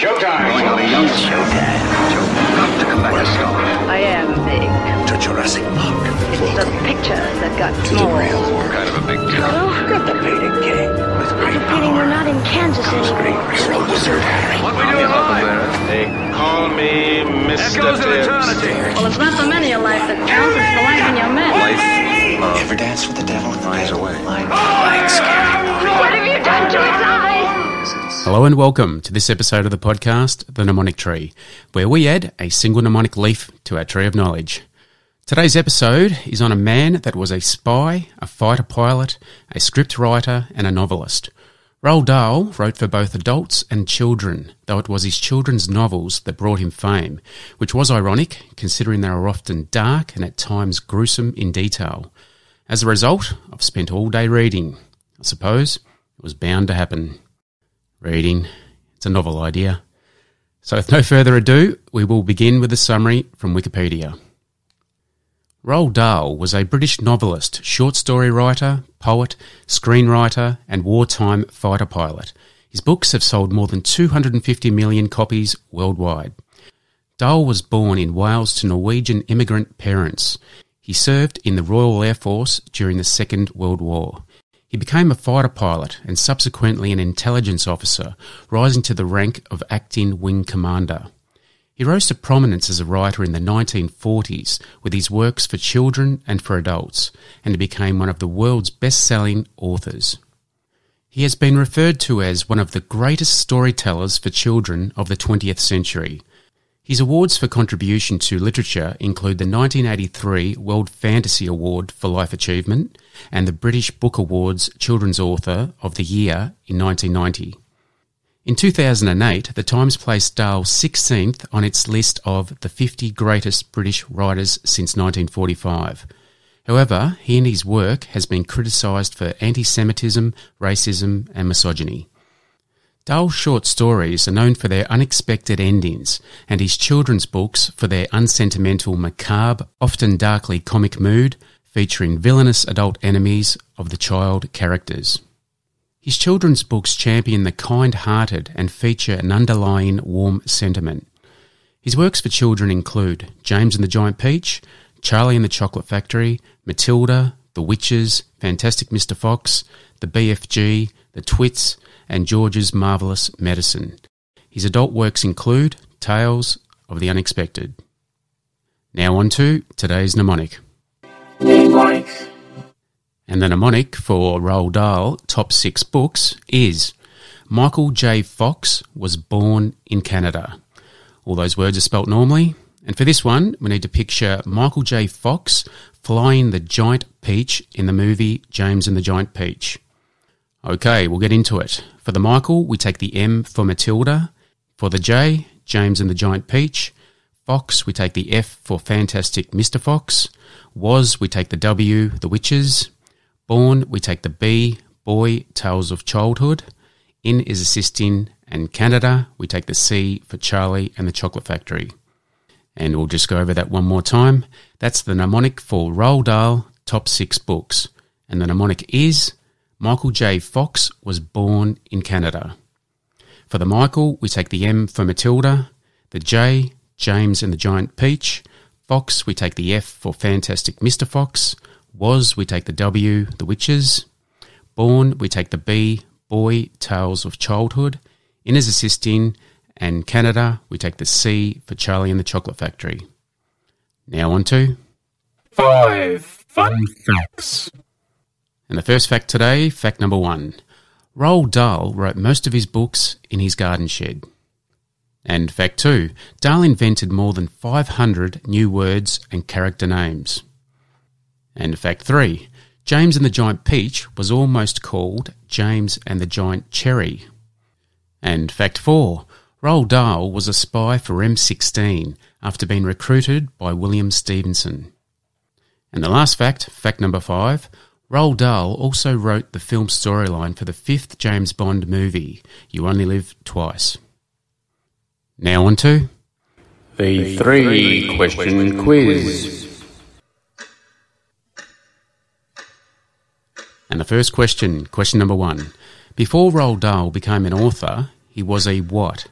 Showtime. Showtime. Joe, got to come back to Star. I am big. To Jurassic Park. It's the pictures that got small. Kind of a big deal. Oh, got the painting king. With great Pity we're not in Kansas anymore. hero wizard Harry. What we doing live? They call me Mr. Echoes of eternity. Well, it's not the many of life that counts, it's the life in your men. Life, Ever dance with the devil in the Lies away. Like, like scary. What have you done to its eyes? Hello and welcome to this episode of the podcast, The Mnemonic Tree, where we add a single mnemonic leaf to our tree of knowledge. Today's episode is on a man that was a spy, a fighter pilot, a script writer, and a novelist. Roald Dahl wrote for both adults and children, though it was his children's novels that brought him fame, which was ironic considering they were often dark and at times gruesome in detail. As a result, I've spent all day reading. I suppose it was bound to happen. Reading. It's a novel idea. So, with no further ado, we will begin with a summary from Wikipedia. Roald Dahl was a British novelist, short story writer, poet, screenwriter, and wartime fighter pilot. His books have sold more than 250 million copies worldwide. Dahl was born in Wales to Norwegian immigrant parents. He served in the Royal Air Force during the Second World War. He became a fighter pilot and subsequently an intelligence officer, rising to the rank of acting wing commander. He rose to prominence as a writer in the 1940s with his works for children and for adults, and he became one of the world's best selling authors. He has been referred to as one of the greatest storytellers for children of the 20th century. His awards for contribution to literature include the 1983 World Fantasy Award for Life Achievement and the British Book Awards Children's Author of the Year in 1990. In 2008, The Times placed Dahl 16th on its list of the 50 greatest British writers since 1945. However, he and his work has been criticised for anti-Semitism, racism and misogyny. Dahl's short stories are known for their unexpected endings, and his children's books for their unsentimental, macabre, often darkly comic mood, featuring villainous adult enemies of the child characters. His children's books champion the kind hearted and feature an underlying warm sentiment. His works for children include James and the Giant Peach, Charlie and the Chocolate Factory, Matilda, The Witches, Fantastic Mr. Fox, The BFG, The Twits, and George's Marvelous Medicine. His adult works include Tales of the Unexpected. Now on to today's mnemonic. Mnemonic. And the mnemonic for Roald Dahl top six books is Michael J. Fox was born in Canada. All those words are spelt normally. And for this one, we need to picture Michael J. Fox flying the giant peach in the movie James and the Giant Peach. Okay, we'll get into it. For the Michael, we take the M for Matilda. For the J, James and the Giant Peach. Fox, we take the F for Fantastic Mr. Fox. Was, we take the W, The Witches. Born, we take the B, Boy, Tales of Childhood. In is assisting. And Canada, we take the C for Charlie and the Chocolate Factory. And we'll just go over that one more time. That's the mnemonic for Roald Dahl top six books. And the mnemonic is Michael J. Fox was born in Canada. For the Michael, we take the M for Matilda, the J, James and the Giant Peach, Fox, we take the F for Fantastic Mr. Fox, Was, we take the W, The Witches, Born, we take the B, Boy, Tales of Childhood, In as assisting, and Canada, we take the C for Charlie and the Chocolate Factory. Now on to Five fun facts. And the first fact today, fact number one. Roald Dahl wrote most of his books in his garden shed. And fact two, Dahl invented more than 500 new words and character names. And fact three, James and the Giant Peach was almost called James and the Giant Cherry. And fact four, Roald Dahl was a spy for MI6 after being recruited by William Stephenson. And the last fact, fact number five, Roald Dahl also wrote the film storyline for the fifth James Bond movie, You Only Live Twice. Now on to the three question quiz. And the first question, question number one. Before Roald Dahl became an author, he was a what?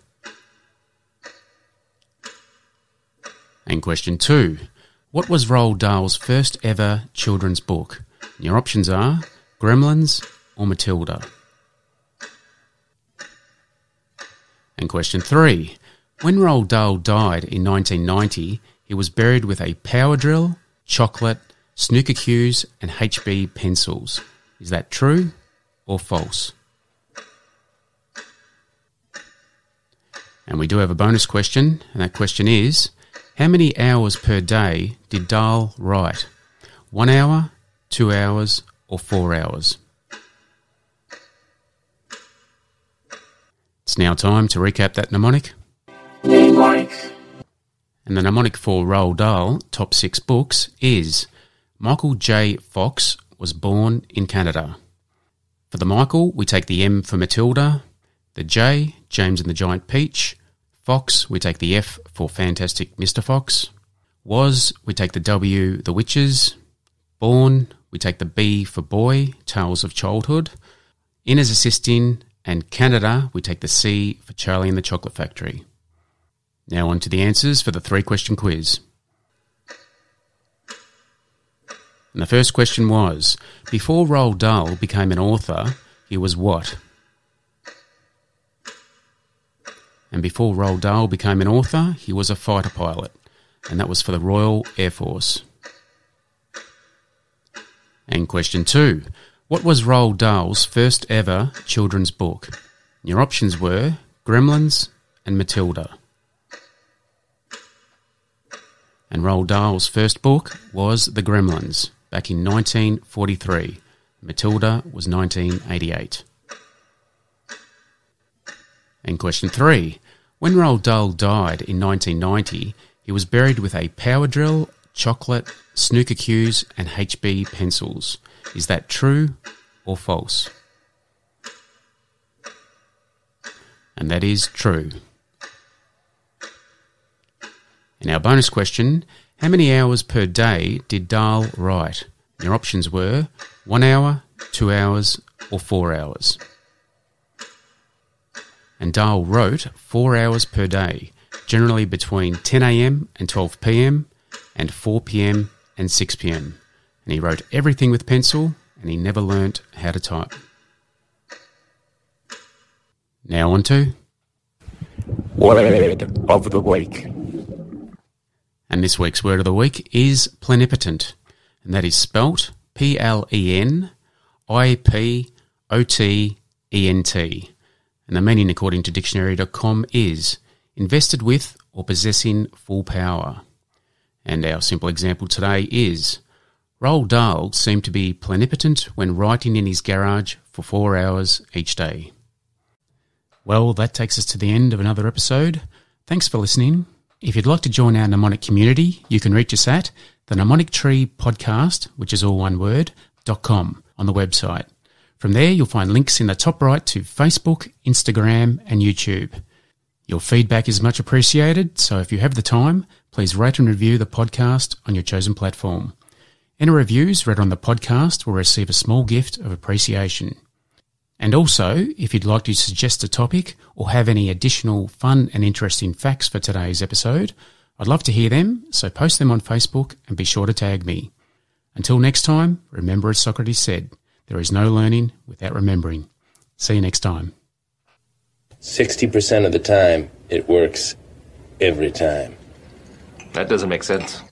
And question two. What was Roald Dahl's first ever children's book? Your options are Gremlins or Matilda. And question three When Roald Dahl died in 1990, he was buried with a power drill, chocolate, snooker cues, and HB pencils. Is that true or false? And we do have a bonus question, and that question is How many hours per day did Dahl write? One hour, two hours, or four hours? It's now time to recap that mnemonic. Mnemonic. And the mnemonic for Roald Dahl top six books is Michael J. Fox was born in Canada. For the Michael, we take the M for Matilda, the J, James and the Giant Peach, Fox, we take the F for Fantastic Mr. Fox, Was, we take the W, The Witches, Born, we take the B for Boy, Tales of Childhood, In as Assisting, and Canada, we take the C for Charlie and the Chocolate Factory. Now on to the answers for the three question quiz. And the first question was Before Roald Dahl became an author, he was what? And before Roald Dahl became an author, he was a fighter pilot, and that was for the Royal Air Force. And question two What was Roald Dahl's first ever children's book? Your options were Gremlins and Matilda. And Roald Dahl's first book was The Gremlins back in 1943. Matilda was 1988. And question three. When Roald Dahl died in 1990, he was buried with a power drill, chocolate, snooker cues, and HB pencils. Is that true or false? And that is true. And our bonus question How many hours per day did Dahl write? Your options were one hour, two hours, or four hours. And Dahl wrote four hours per day, generally between 10am and 12pm, and 4pm and 6pm. And he wrote everything with pencil, and he never learnt how to type. Now on to Word of the week. And this week's word of the week is plenipotent, and that is spelt P L E N I P O T E N T. And the meaning, according to dictionary.com, is invested with or possessing full power. And our simple example today is Roald Dahl seemed to be plenipotent when writing in his garage for four hours each day. Well, that takes us to the end of another episode. Thanks for listening. If you'd like to join our mnemonic community, you can reach us at the Mnemonic Tree Podcast, which is all one word, dot com on the website. From there, you'll find links in the top right to Facebook, Instagram, and YouTube. Your feedback is much appreciated, so if you have the time, please rate and review the podcast on your chosen platform. Any reviews read on the podcast will receive a small gift of appreciation. And also, if you'd like to suggest a topic or have any additional fun and interesting facts for today's episode, I'd love to hear them, so post them on Facebook and be sure to tag me. Until next time, remember as Socrates said, there is no learning without remembering. See you next time. 60% of the time, it works every time. That doesn't make sense.